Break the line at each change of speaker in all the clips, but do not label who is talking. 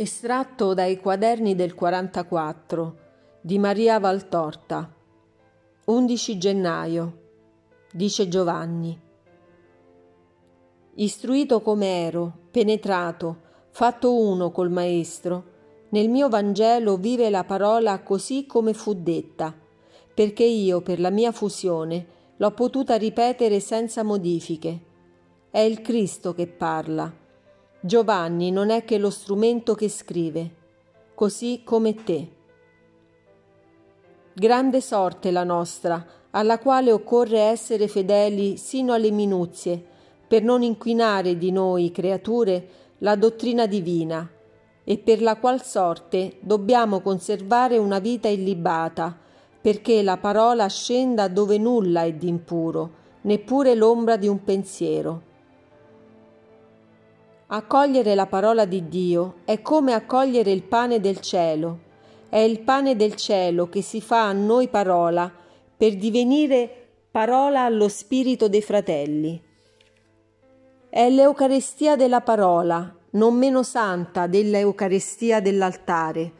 Estratto dai quaderni del 44 di Maria Valtorta. 11 gennaio dice Giovanni. Istruito come ero, penetrato, fatto uno col Maestro, nel mio Vangelo vive la parola così come fu detta, perché io per la mia fusione l'ho potuta ripetere senza modifiche. È il Cristo che parla Giovanni non è che lo strumento che scrive, così come te. Grande sorte la nostra, alla quale occorre essere fedeli sino alle minuzie, per non inquinare di noi, creature, la dottrina divina, e per la qual sorte dobbiamo conservare una vita illibata, perché la parola scenda dove nulla è d'impuro, neppure l'ombra di un pensiero Accogliere la parola di Dio è come accogliere il pane del cielo. È il pane del cielo che si fa a noi parola per divenire parola allo spirito dei fratelli. È l'Eucarestia della parola, non meno santa dell'Eucarestia dell'altare,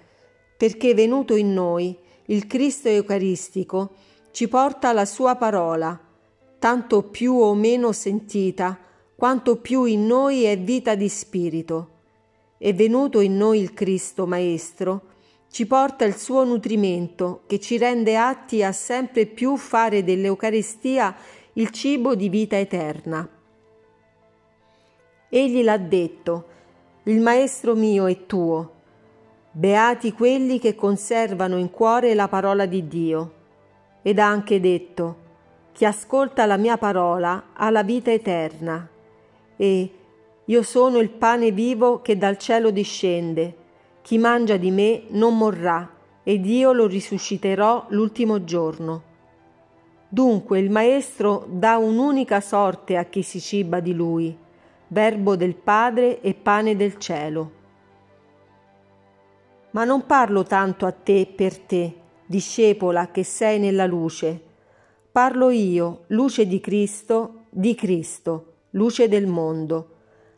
perché venuto in noi il Cristo Eucaristico ci porta la sua parola, tanto più o meno sentita, quanto più in noi è vita di spirito. È venuto in noi il Cristo Maestro, ci porta il suo nutrimento che ci rende atti a sempre più fare dell'Eucaristia il cibo di vita eterna. Egli l'ha detto, il Maestro mio è tuo. Beati quelli che conservano in cuore la parola di Dio. Ed ha anche detto, chi ascolta la mia parola ha la vita eterna e io sono il pane vivo che dal cielo discende. Chi mangia di me non morrà, ed io lo risusciterò l'ultimo giorno. Dunque il Maestro dà un'unica sorte a chi si ciba di lui, verbo del Padre e pane del cielo. Ma non parlo tanto a te per te, discepola che sei nella luce. Parlo io, luce di Cristo, di Cristo luce del mondo,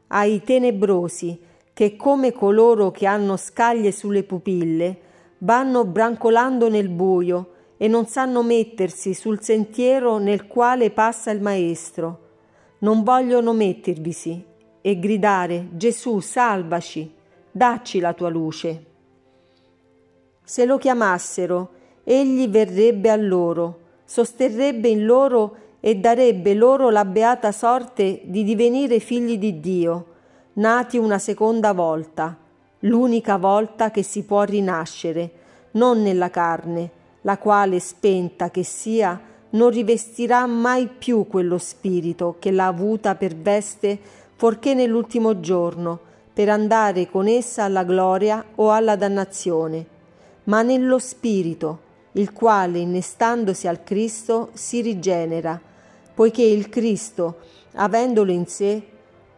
ai tenebrosi che come coloro che hanno scaglie sulle pupille vanno brancolando nel buio e non sanno mettersi sul sentiero nel quale passa il Maestro. Non vogliono mettervisi e gridare Gesù, salvaci, dacci la tua luce. Se lo chiamassero, egli verrebbe a loro, sosterrebbe in loro e darebbe loro la beata sorte di divenire figli di Dio, nati una seconda volta, l'unica volta che si può rinascere, non nella carne, la quale, spenta che sia, non rivestirà mai più quello spirito che l'ha avuta per veste, forché nell'ultimo giorno, per andare con essa alla gloria o alla dannazione, ma nello spirito, il quale, innestandosi al Cristo, si rigenera, poiché il Cristo, avendolo in sé,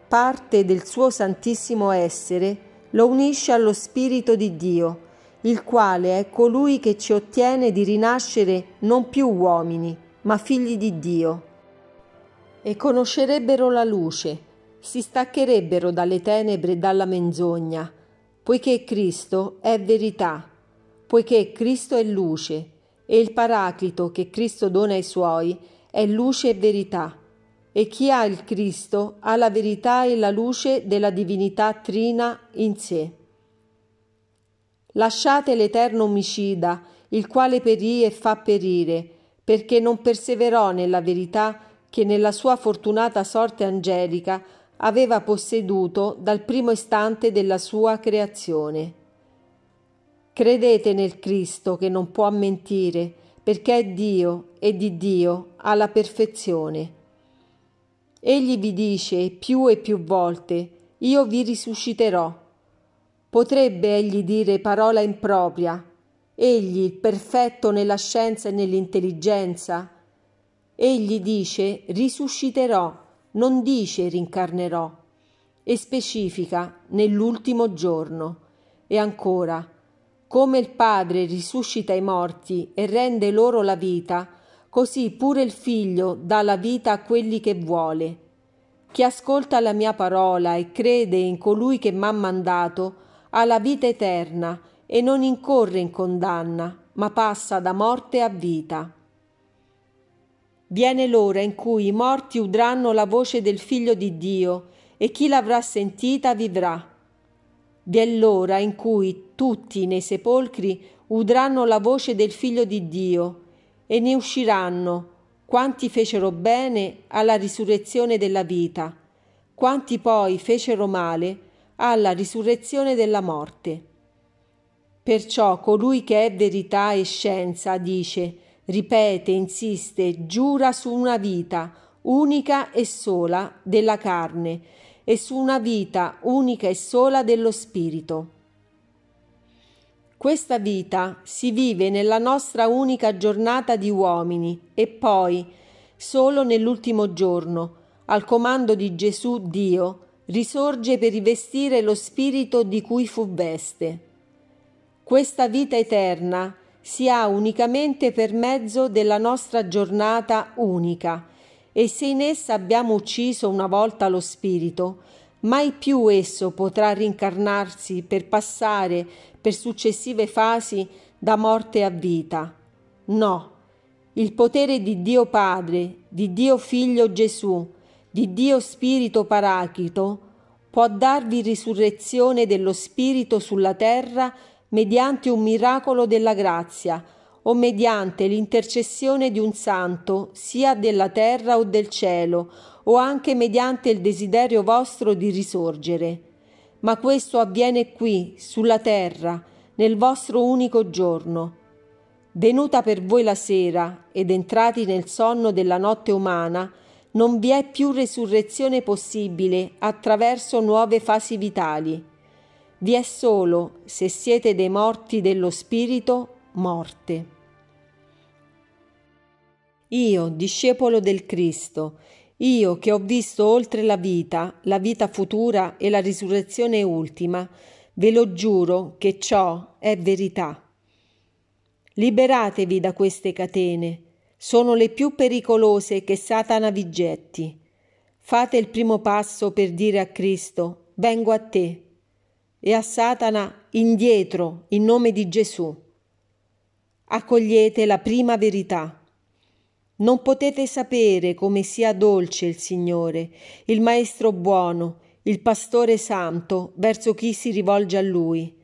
parte del suo santissimo essere, lo unisce allo Spirito di Dio, il quale è colui che ci ottiene di rinascere non più uomini, ma figli di Dio. E conoscerebbero la luce, si staccherebbero dalle tenebre e dalla menzogna, poiché Cristo è verità, poiché Cristo è luce, e il Paraclito che Cristo dona ai Suoi è luce e verità, e chi ha il Cristo ha la verità e la luce della divinità trina in sé. Lasciate l'eterno omicida, il quale perì e fa perire, perché non perseverò nella verità che nella sua fortunata sorte angelica aveva posseduto dal primo istante della sua creazione. Credete nel Cristo che non può mentire, perché è Dio e di Dio ha la perfezione. Egli vi dice più e più volte, io vi risusciterò. Potrebbe egli dire parola impropria, egli il perfetto nella scienza e nell'intelligenza. Egli dice risusciterò, non dice rincarnerò, e specifica nell'ultimo giorno. E ancora, come il Padre risuscita i morti e rende loro la vita, così pure il Figlio dà la vita a quelli che vuole. Chi ascolta la mia parola e crede in colui che m'ha mandato, ha la vita eterna e non incorre in condanna, ma passa da morte a vita. Viene l'ora in cui i morti udranno la voce del Figlio di Dio e chi l'avrà sentita vivrà. Vi è l'ora in cui tutti nei sepolcri udranno la voce del Figlio di Dio e ne usciranno quanti fecero bene alla risurrezione della vita, quanti poi fecero male alla risurrezione della morte. Perciò colui che è verità e scienza dice, ripete, insiste, giura su una vita unica e sola della carne e su una vita unica e sola dello spirito. Questa vita si vive nella nostra unica giornata di uomini e poi, solo nell'ultimo giorno, al comando di Gesù Dio, risorge per rivestire lo spirito di cui fu veste. Questa vita eterna si ha unicamente per mezzo della nostra giornata unica e se in essa abbiamo ucciso una volta lo spirito, mai più esso potrà rincarnarsi per passare per successive fasi da morte a vita. No, il potere di Dio Padre, di Dio Figlio Gesù, di Dio Spirito Paraclito può darvi risurrezione dello Spirito sulla terra mediante un miracolo della grazia o mediante l'intercessione di un santo, sia della terra o del cielo, o anche mediante il desiderio vostro di risorgere. Ma questo avviene qui, sulla terra, nel vostro unico giorno. Venuta per voi la sera ed entrati nel sonno della notte umana, non vi è più resurrezione possibile attraverso nuove fasi vitali vi è solo, se siete dei morti dello spirito, morte. Io, discepolo del Cristo, io che ho visto oltre la vita, la vita futura e la risurrezione ultima, ve lo giuro che ciò è verità. Liberatevi da queste catene, sono le più pericolose che Satana vi getti. Fate il primo passo per dire a Cristo, vengo a te e a Satana indietro in nome di Gesù. Accogliete la prima verità. Non potete sapere come sia dolce il Signore, il Maestro buono, il Pastore santo verso chi si rivolge a Lui.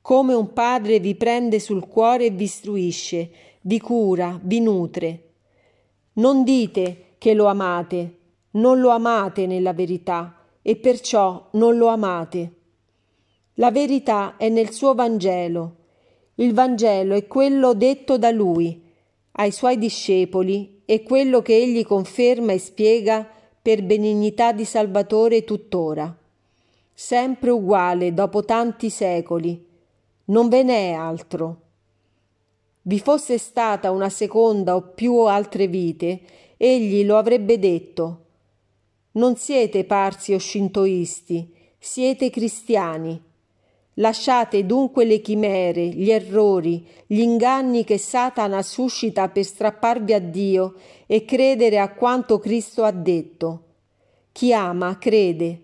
Come un padre vi prende sul cuore e vi istruisce, vi cura, vi nutre. Non dite che lo amate, non lo amate nella verità e perciò non lo amate. La verità è nel suo Vangelo. Il Vangelo è quello detto da lui ai suoi discepoli e quello che egli conferma e spiega per benignità di Salvatore tuttora. Sempre uguale dopo tanti secoli. Non ve n'è altro. Vi fosse stata una seconda o più altre vite, egli lo avrebbe detto. Non siete parsi o scintoisti, siete cristiani Lasciate dunque le chimere, gli errori, gli inganni che Satana suscita per strapparvi a Dio e credere a quanto Cristo ha detto. Chi ama crede,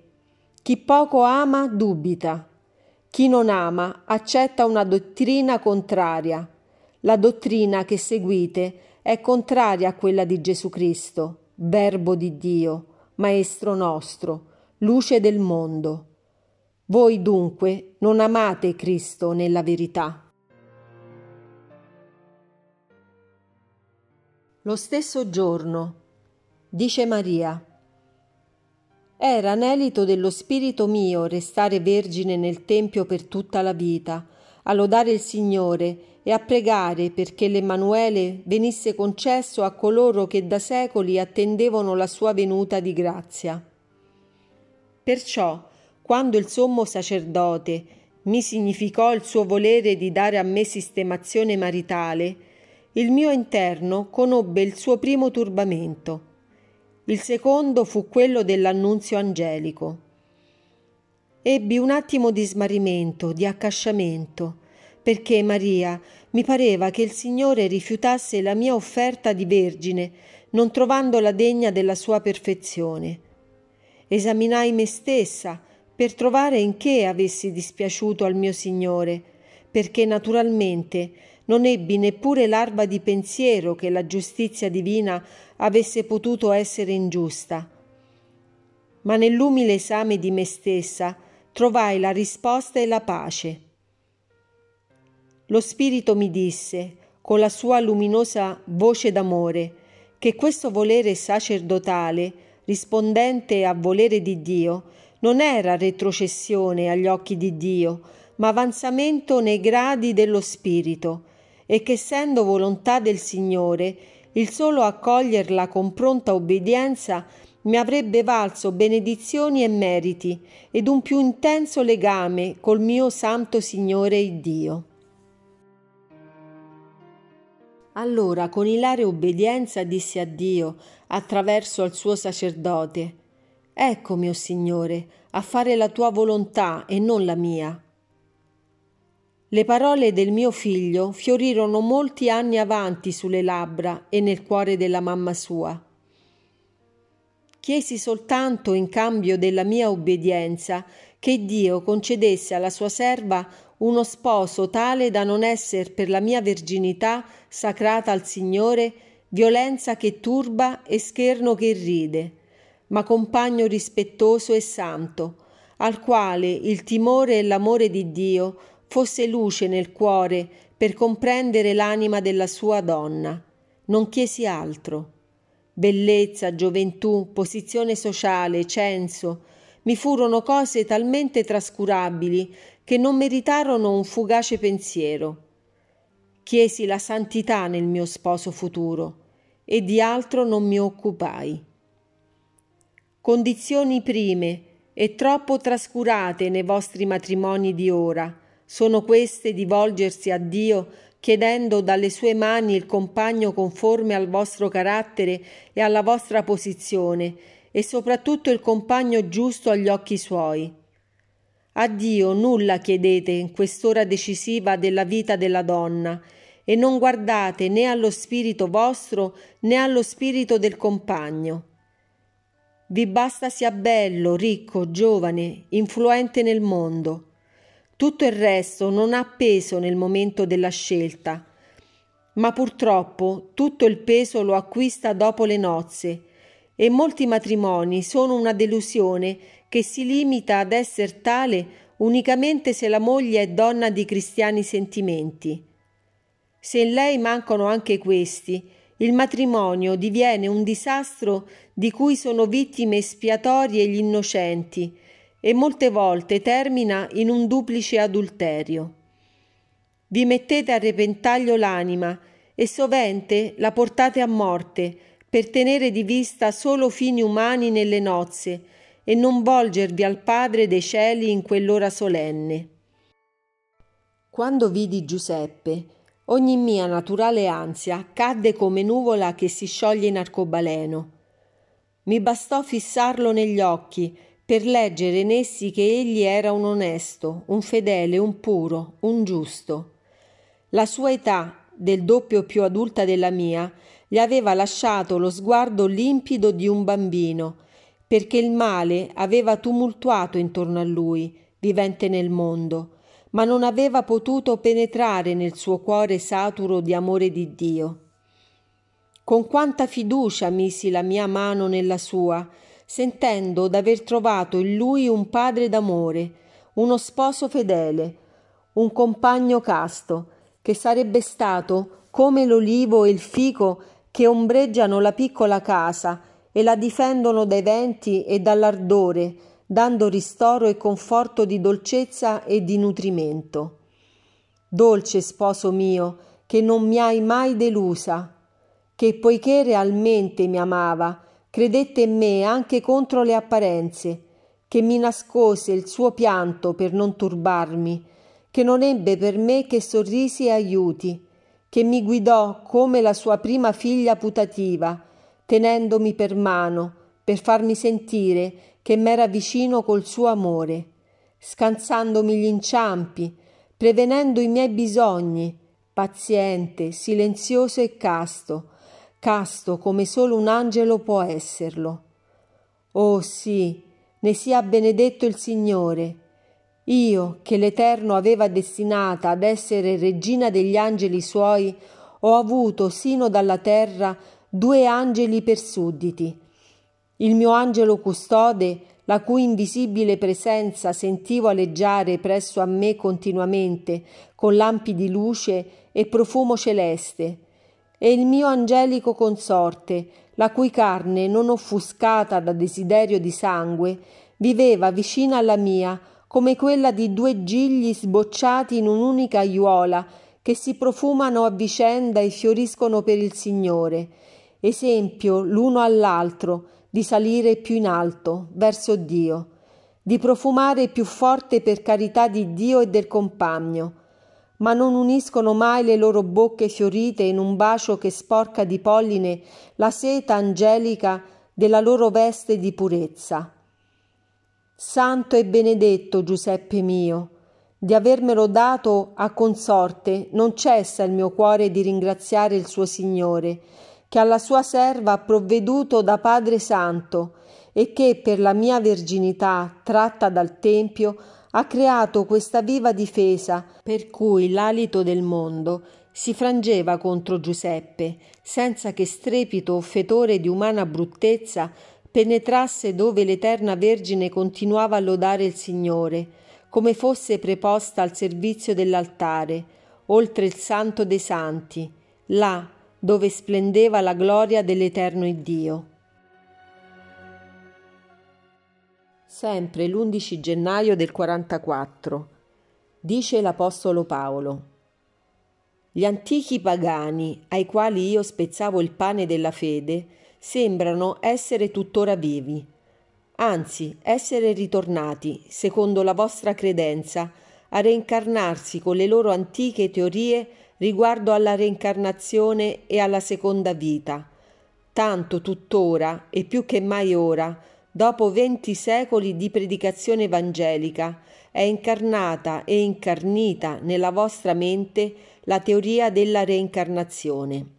chi poco ama dubita, chi non ama accetta una dottrina contraria. La dottrina che seguite è contraria a quella di Gesù Cristo, Verbo di Dio, Maestro nostro, luce del mondo. Voi dunque non amate Cristo nella verità. Lo stesso giorno, dice Maria, era anelito dello spirito mio restare vergine nel Tempio per tutta la vita, a lodare il Signore e a pregare perché l'Emanuele venisse concesso a coloro che da secoli attendevano la sua venuta di grazia. Perciò, quando il sommo sacerdote mi significò il suo volere di dare a me sistemazione maritale, il mio interno conobbe il suo primo turbamento. Il secondo fu quello dell'annunzio angelico. Ebbi un attimo di smarrimento, di accasciamento, perché Maria mi pareva che il Signore rifiutasse la mia offerta di vergine, non trovandola degna della sua perfezione. Esaminai me stessa per trovare in che avessi dispiaciuto al mio Signore, perché naturalmente non ebbi neppure l'arba di pensiero che la giustizia divina avesse potuto essere ingiusta. Ma nell'umile esame di me stessa trovai la risposta e la pace. Lo Spirito mi disse, con la sua luminosa voce d'amore, che questo volere sacerdotale, rispondente a volere di Dio, non era retrocessione agli occhi di Dio, ma avanzamento nei gradi dello Spirito, e che essendo volontà del Signore, il solo accoglierla con pronta obbedienza mi avrebbe valso benedizioni e meriti ed un più intenso legame col mio Santo Signore Dio. Allora con ilare obbedienza disse a Dio attraverso al suo sacerdote Ecco, mio Signore, a fare la tua volontà e non la mia. Le parole del mio figlio fiorirono molti anni avanti sulle labbra e nel cuore della mamma sua. Chiesi soltanto in cambio della mia obbedienza che Dio concedesse alla sua serva uno sposo tale da non essere per la mia verginità sacrata al Signore violenza che turba e scherno che ride, ma compagno rispettoso e santo, al quale il timore e l'amore di Dio fosse luce nel cuore per comprendere l'anima della sua donna. Non chiesi altro. Bellezza, gioventù, posizione sociale, censo, mi furono cose talmente trascurabili che non meritarono un fugace pensiero. Chiesi la santità nel mio sposo futuro e di altro non mi occupai. Condizioni prime e troppo trascurate nei vostri matrimoni di ora sono queste di volgersi a Dio chiedendo dalle sue mani il compagno conforme al vostro carattere e alla vostra posizione e soprattutto il compagno giusto agli occhi suoi. A Dio nulla chiedete in quest'ora decisiva della vita della donna e non guardate né allo spirito vostro né allo spirito del compagno. Vi basta sia bello, ricco, giovane, influente nel mondo. Tutto il resto non ha peso nel momento della scelta, ma purtroppo tutto il peso lo acquista dopo le nozze e molti matrimoni sono una delusione che si limita ad essere tale unicamente se la moglie è donna di cristiani sentimenti. Se in lei mancano anche questi, il matrimonio diviene un disastro di cui sono vittime espiatorie gli innocenti e molte volte termina in un duplice adulterio. Vi mettete a repentaglio l'anima e sovente la portate a morte per tenere di vista solo fini umani nelle nozze e non volgervi al Padre dei cieli in quell'ora solenne. Quando vidi Giuseppe, ogni mia naturale ansia cadde come nuvola che si scioglie in arcobaleno. Mi bastò fissarlo negli occhi per leggere in essi che egli era un onesto, un fedele, un puro, un giusto. La sua età, del doppio più adulta della mia, gli aveva lasciato lo sguardo limpido di un bambino, perché il male aveva tumultuato intorno a lui, vivente nel mondo, ma non aveva potuto penetrare nel suo cuore saturo di amore di Dio. Con quanta fiducia misi la mia mano nella sua, sentendo d'aver trovato in lui un padre d'amore, uno sposo fedele, un compagno casto, che sarebbe stato come l'olivo e il fico che ombreggiano la piccola casa e la difendono dai venti e dall'ardore, dando ristoro e conforto di dolcezza e di nutrimento. Dolce sposo mio, che non mi hai mai delusa, che poiché realmente mi amava, credette in me anche contro le apparenze, che mi nascose il suo pianto per non turbarmi, che non ebbe per me che sorrisi e aiuti, che mi guidò come la sua prima figlia putativa, tenendomi per mano, per farmi sentire che m'era vicino col suo amore, scansandomi gli inciampi, prevenendo i miei bisogni, paziente, silenzioso e casto, casto come solo un angelo può esserlo. Oh sì, Ne sia benedetto il Signore. Io, che l'Eterno aveva destinata ad essere regina degli angeli suoi, ho avuto sino dalla terra due angeli per sudditi. Il mio angelo custode, la cui invisibile presenza sentivo aleggiare presso a me continuamente, con lampi di luce e profumo celeste, e il mio angelico consorte, la cui carne, non offuscata da desiderio di sangue, viveva vicina alla mia, come quella di due gigli sbocciati in un'unica aiuola, che si profumano a vicenda e fioriscono per il Signore, esempio l'uno all'altro di salire più in alto, verso Dio, di profumare più forte per carità di Dio e del compagno, ma non uniscono mai le loro bocche fiorite in un bacio che sporca di polline la seta angelica della loro veste di purezza. Santo e benedetto Giuseppe mio, di avermelo dato a consorte, non cessa il mio cuore di ringraziare il suo Signore, che alla sua serva ha provveduto da Padre Santo e che per la mia verginità tratta dal Tempio ha creato questa viva difesa per cui l'alito del mondo si frangeva contro Giuseppe, senza che strepito o fetore di umana bruttezza penetrasse dove l'Eterna Vergine continuava a lodare il Signore, come fosse preposta al servizio dell'altare, oltre il Santo dei Santi, là dove splendeva la gloria dell'Eterno Iddio. Sempre l'11 gennaio del 44. Dice l'Apostolo Paolo. Gli antichi pagani, ai quali io spezzavo il pane della fede, sembrano essere tuttora vivi, anzi essere ritornati, secondo la vostra credenza, a reincarnarsi con le loro antiche teorie riguardo alla reincarnazione e alla seconda vita, tanto tuttora e più che mai ora, dopo venti secoli di predicazione evangelica, è incarnata e incarnita nella vostra mente la teoria della reincarnazione.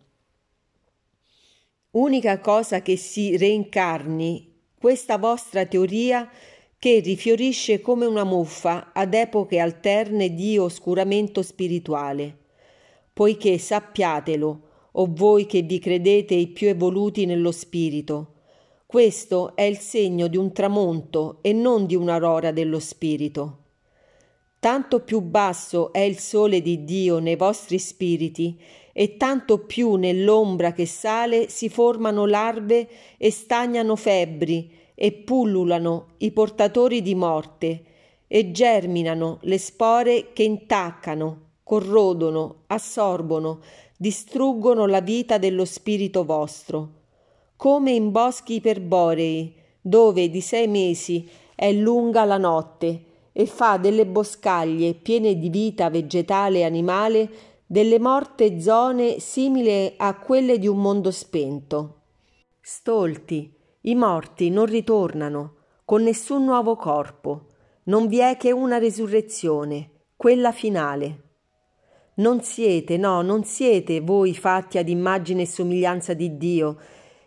Unica cosa che si reincarni questa vostra teoria che rifiorisce come una muffa ad epoche alterne di oscuramento spirituale. Poiché sappiatelo, o voi che vi credete i più evoluti nello spirito, questo è il segno di un tramonto e non di un'aurora dello spirito. Tanto più basso è il sole di Dio nei vostri spiriti, e tanto più nell'ombra che sale si formano larve e stagnano febbri e pullulano i portatori di morte e germinano le spore che intaccano, corrodono, assorbono, distruggono la vita dello spirito vostro, come in boschi iperborei, dove di sei mesi è lunga la notte e fa delle boscaglie piene di vita vegetale e animale delle morte zone simili a quelle di un mondo spento. Stolti, i morti non ritornano con nessun nuovo corpo, non vi è che una resurrezione, quella finale. Non siete, no, non siete voi fatti ad immagine e somiglianza di Dio,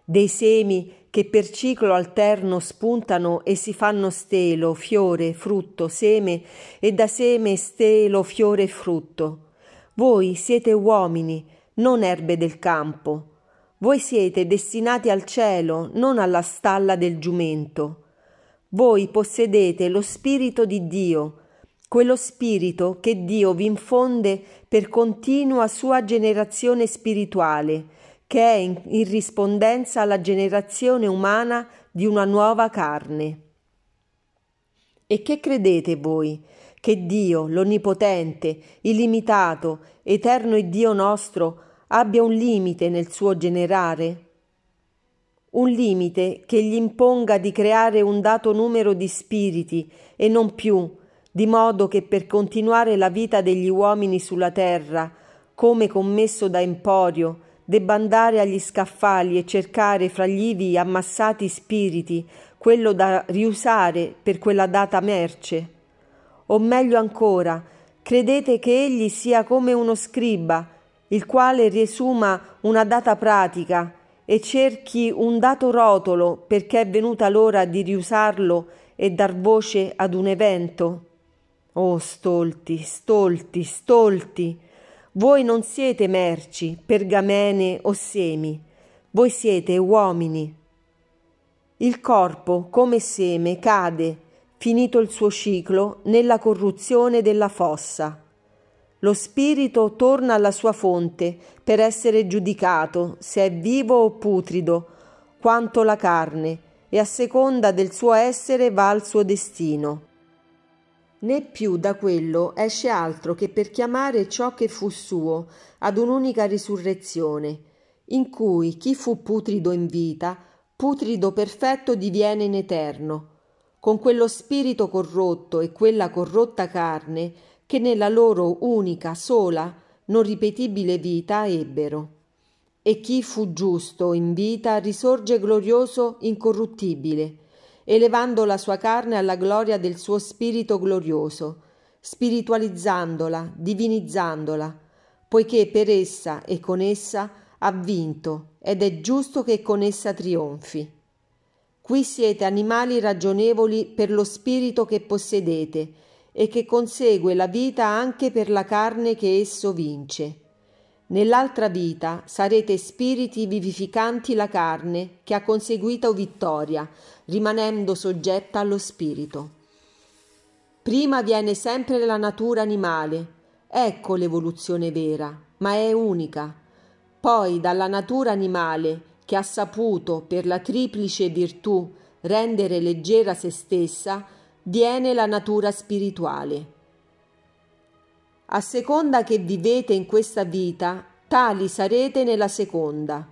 dei semi che per ciclo alterno spuntano e si fanno stelo, fiore, frutto, seme, e da seme stelo, fiore e frutto voi siete uomini, non erbe del campo. Voi siete destinati al cielo, non alla stalla del giumento. Voi possedete lo Spirito di Dio, quello Spirito che Dio vi infonde per continua sua generazione spirituale, che è in, in rispondenza alla generazione umana di una nuova carne. E che credete voi? che Dio, l'Onnipotente, illimitato, eterno e Dio nostro, abbia un limite nel suo generare? Un limite che gli imponga di creare un dato numero di spiriti e non più, di modo che per continuare la vita degli uomini sulla terra, come commesso da Emporio, debba andare agli scaffali e cercare fra gli ivi ammassati spiriti quello da riusare per quella data merce o meglio ancora, credete che egli sia come uno scriba, il quale riesuma una data pratica e cerchi un dato rotolo perché è venuta l'ora di riusarlo e dar voce ad un evento? Oh stolti, stolti, stolti! Voi non siete merci, pergamene o semi, voi siete uomini. Il corpo, come seme, cade, finito il suo ciclo, nella corruzione della fossa. Lo spirito torna alla sua fonte per essere giudicato se è vivo o putrido, quanto la carne, e a seconda del suo essere va al suo destino né più da quello esce altro che per chiamare ciò che fu suo ad un'unica risurrezione, in cui chi fu putrido in vita, putrido perfetto diviene in eterno, con quello spirito corrotto e quella corrotta carne che nella loro unica, sola, non ripetibile vita ebbero. E chi fu giusto in vita risorge glorioso incorruttibile, elevando la sua carne alla gloria del suo spirito glorioso, spiritualizzandola, divinizzandola, poiché per essa e con essa ha vinto ed è giusto che con essa trionfi. Qui siete animali ragionevoli per lo spirito che possedete e che consegue la vita anche per la carne che esso vince. Nell'altra vita sarete spiriti vivificanti la carne che ha conseguito vittoria, rimanendo soggetta allo spirito. Prima viene sempre la natura animale, ecco l'evoluzione vera, ma è unica. Poi dalla natura animale, che ha saputo per la triplice virtù rendere leggera se stessa, viene la natura spirituale. A seconda che vivete in questa vita, tali sarete nella seconda.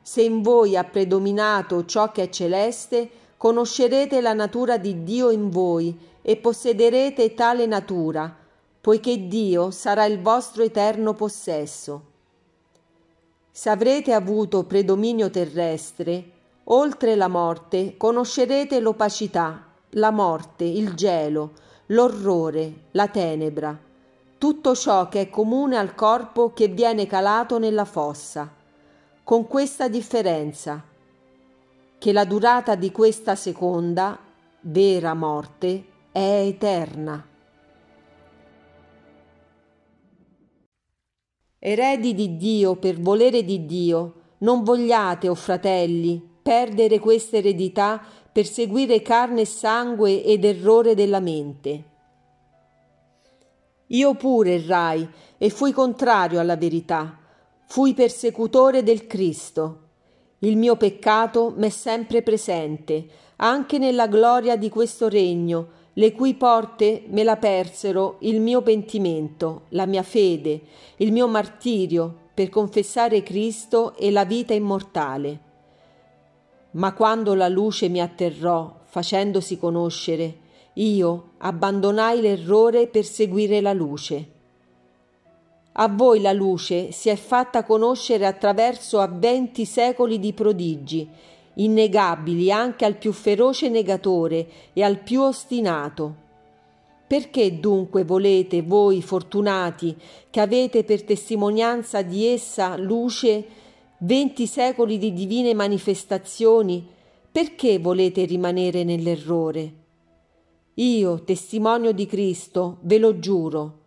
Se in voi ha predominato ciò che è celeste, conoscerete la natura di Dio in voi e possederete tale natura, poiché Dio sarà il vostro eterno possesso. Se avrete avuto predominio terrestre, oltre la morte conoscerete l'opacità, la morte, il gelo, l'orrore, la tenebra tutto ciò che è comune al corpo che viene calato nella fossa, con questa differenza, che la durata di questa seconda, vera morte, è eterna. Eredi di Dio per volere di Dio, non vogliate, o oh fratelli, perdere questa eredità per seguire carne e sangue ed errore della mente io pure errai e fui contrario alla verità, fui persecutore del Cristo. Il mio peccato m'è sempre presente, anche nella gloria di questo regno, le cui porte me la persero il mio pentimento, la mia fede, il mio martirio per confessare Cristo e la vita immortale. Ma quando la luce mi atterrò, facendosi conoscere, io abbandonai l'errore per seguire la luce. A voi la luce si è fatta conoscere attraverso a venti secoli di prodigi, innegabili anche al più feroce negatore e al più ostinato. Perché dunque volete voi fortunati che avete per testimonianza di essa luce venti secoli di divine manifestazioni, perché volete rimanere nell'errore? Io, testimonio di Cristo, ve lo giuro,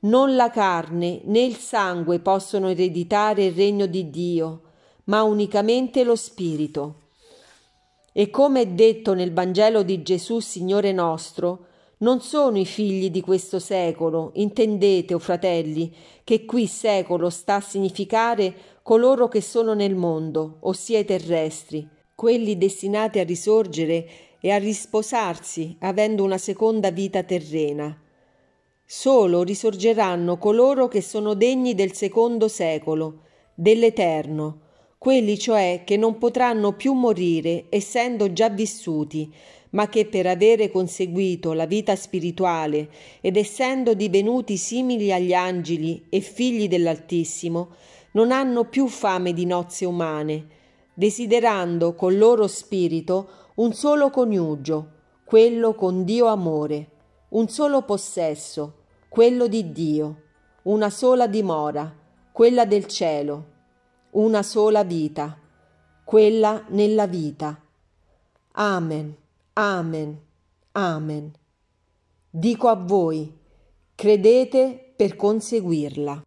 non la carne né il sangue possono ereditare il regno di Dio, ma unicamente lo Spirito. E come è detto nel Vangelo di Gesù, Signore nostro, non sono i figli di questo secolo, intendete, o oh fratelli, che qui secolo sta a significare coloro che sono nel mondo, ossia i terrestri, quelli destinati a risorgere e a risposarsi avendo una seconda vita terrena. Solo risorgeranno coloro che sono degni del secondo secolo, dell'Eterno, quelli cioè che non potranno più morire essendo già vissuti, ma che per avere conseguito la vita spirituale ed essendo divenuti simili agli angeli e figli dell'Altissimo, non hanno più fame di nozze umane, desiderando col loro spirito un solo coniugio, quello con Dio amore, un solo possesso, quello di Dio, una sola dimora, quella del cielo, una sola vita, quella nella vita. Amen, amen, Amen. Dico a voi, credete per conseguirla.